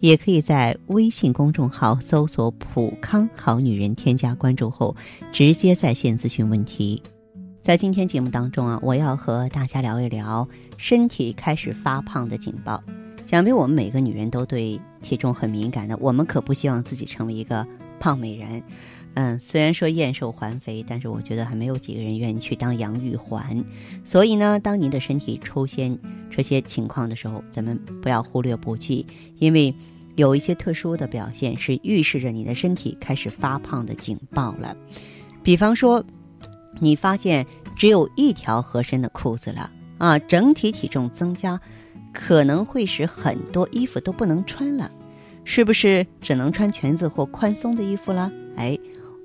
也可以在微信公众号搜索“普康好女人”，添加关注后直接在线咨询问题。在今天节目当中啊，我要和大家聊一聊身体开始发胖的警报。想必我们每个女人都对体重很敏感的，我们可不希望自己成为一个胖美人。嗯，虽然说燕瘦还肥，但是我觉得还没有几个人愿意去当杨玉环。所以呢，当您的身体出现这些情况的时候，咱们不要忽略不计，因为有一些特殊的表现是预示着你的身体开始发胖的警报了。比方说，你发现只有一条合身的裤子了啊，整体体重增加，可能会使很多衣服都不能穿了，是不是只能穿裙子或宽松的衣服了？哎。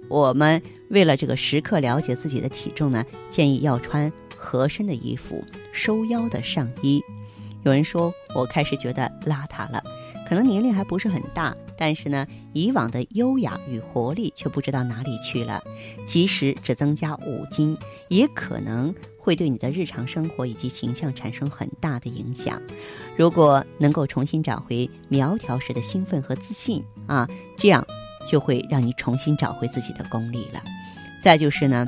我们为了这个时刻了解自己的体重呢，建议要穿合身的衣服、收腰的上衣。有人说我开始觉得邋遢了，可能年龄还不是很大，但是呢，以往的优雅与活力却不知道哪里去了。即使只增加五斤，也可能会对你的日常生活以及形象产生很大的影响。如果能够重新找回苗条时的兴奋和自信啊，这样。就会让你重新找回自己的功力了。再就是呢，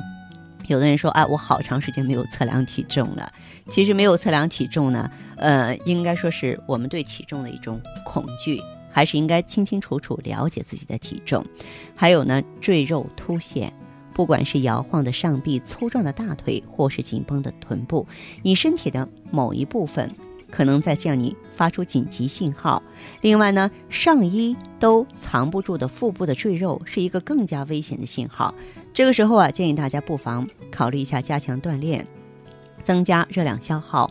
有的人说，啊，我好长时间没有测量体重了。其实没有测量体重呢，呃，应该说是我们对体重的一种恐惧，还是应该清清楚楚了解自己的体重。还有呢，赘肉凸显，不管是摇晃的上臂、粗壮的大腿，或是紧绷的臀部，你身体的某一部分。可能在向你发出紧急信号。另外呢，上衣都藏不住的腹部的赘肉是一个更加危险的信号。这个时候啊，建议大家不妨考虑一下加强锻炼，增加热量消耗，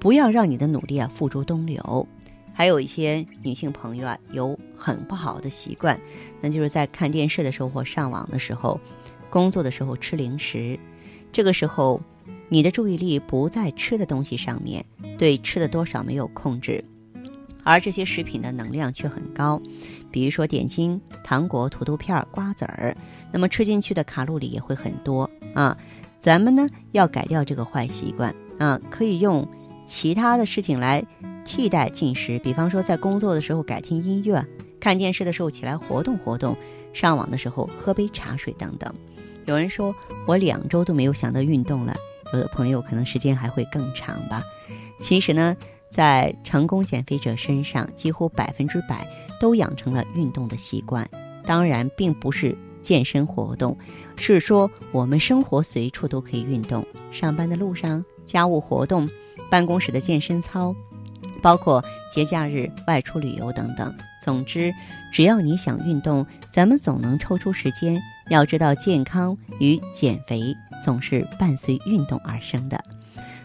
不要让你的努力啊付诸东流。还有一些女性朋友啊，有很不好的习惯，那就是在看电视的时候或上网的时候、工作的时候吃零食。这个时候。你的注意力不在吃的东西上面，对吃的多少没有控制，而这些食品的能量却很高，比如说点心、糖果、土豆片、瓜子儿，那么吃进去的卡路里也会很多啊。咱们呢要改掉这个坏习惯啊，可以用其他的事情来替代进食，比方说在工作的时候改听音乐，看电视的时候起来活动活动，上网的时候喝杯茶水等等。有人说我两周都没有想到运动了。有的朋友可能时间还会更长吧。其实呢，在成功减肥者身上，几乎百分之百都养成了运动的习惯。当然，并不是健身活动，是说我们生活随处都可以运动。上班的路上、家务活动、办公室的健身操，包括节假日外出旅游等等。总之，只要你想运动，咱们总能抽出时间。要知道，健康与减肥总是伴随运动而生的。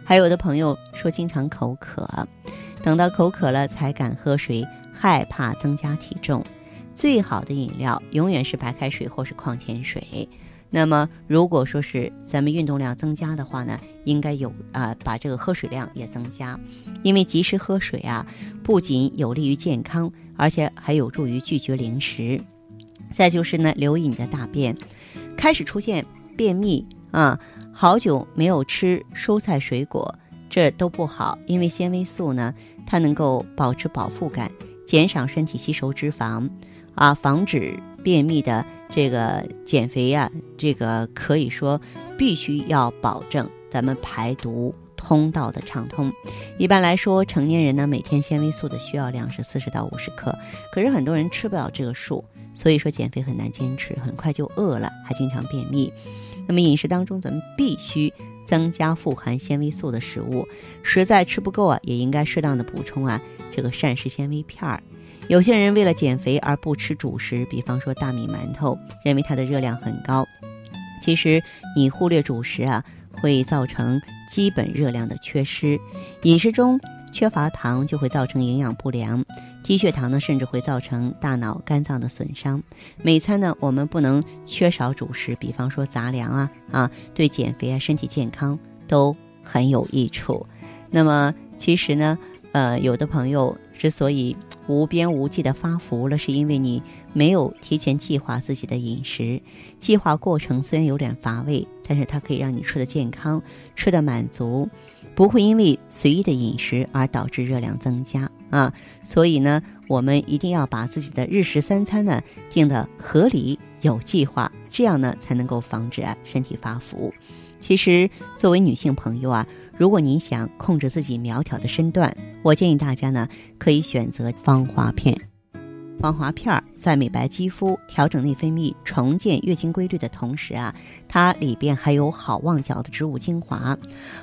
还有的朋友说，经常口渴，等到口渴了才敢喝水，害怕增加体重。最好的饮料永远是白开水或是矿泉水。那么，如果说是咱们运动量增加的话呢，应该有啊，把这个喝水量也增加，因为及时喝水啊，不仅有利于健康，而且还有助于拒绝零食。再就是呢，留意你的大便，开始出现便秘啊，好久没有吃蔬菜水果，这都不好，因为纤维素呢，它能够保持饱腹感，减少身体吸收脂肪，啊，防止便秘的这个减肥呀，这个可以说必须要保证咱们排毒。通道的畅通。一般来说，成年人呢，每天纤维素的需要量是四十到五十克，可是很多人吃不了这个数。所以说减肥很难坚持，很快就饿了，还经常便秘。那么饮食当中，咱们必须增加富含纤维素的食物，实在吃不够啊，也应该适当的补充啊这个膳食纤维片儿。有些人为了减肥而不吃主食，比方说大米馒头，认为它的热量很高。其实你忽略主食啊，会造成基本热量的缺失。饮食中缺乏糖就会造成营养不良，低血糖呢甚至会造成大脑、肝脏的损伤。每餐呢我们不能缺少主食，比方说杂粮啊啊，对减肥啊、身体健康都很有益处。那么其实呢，呃，有的朋友之所以无边无际的发福了，是因为你没有提前计划自己的饮食。计划过程虽然有点乏味，但是它可以让你吃的健康，吃的满足。不会因为随意的饮食而导致热量增加啊，所以呢，我们一定要把自己的日食三餐呢定的合理有计划，这样呢才能够防止身体发福。其实作为女性朋友啊，如果您想控制自己苗条的身段，我建议大家呢可以选择芳华片。芳华片儿在美白肌肤、调整内分泌、重建月经规律的同时啊，它里边还有好望角的植物精华。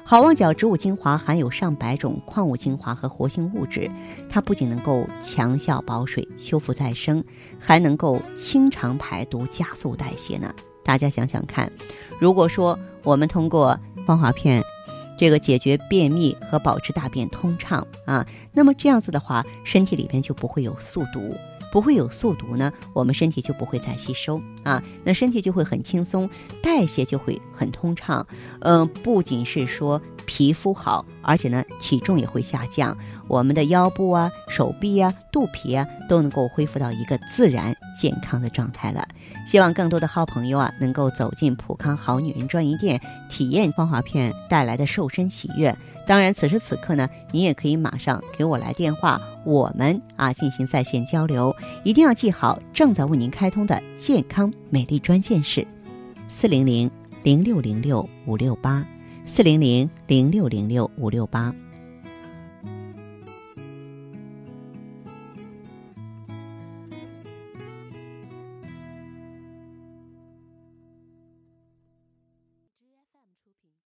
好望角植物精华含有上百种矿物精华和活性物质，它不仅能够强效保水、修复再生，还能够清肠排毒、加速代谢呢。大家想想看，如果说我们通过芳华片，这个解决便秘和保持大便通畅啊，那么这样子的话，身体里边就不会有宿毒。不会有宿毒呢，我们身体就不会再吸收啊，那身体就会很轻松，代谢就会很通畅。嗯，不仅是说皮肤好，而且呢体重也会下降，我们的腰部啊、手臂啊、肚皮啊都能够恢复到一个自然健康的状态了。希望更多的好朋友啊能够走进普康好女人专营店，体验芳华片带来的瘦身喜悦。当然，此时此刻呢，你也可以马上给我来电话，我们啊进行在线交流。一定要记好，正在为您开通的健康美丽专线是四零零零六零六五六八四零零零六零六五六八。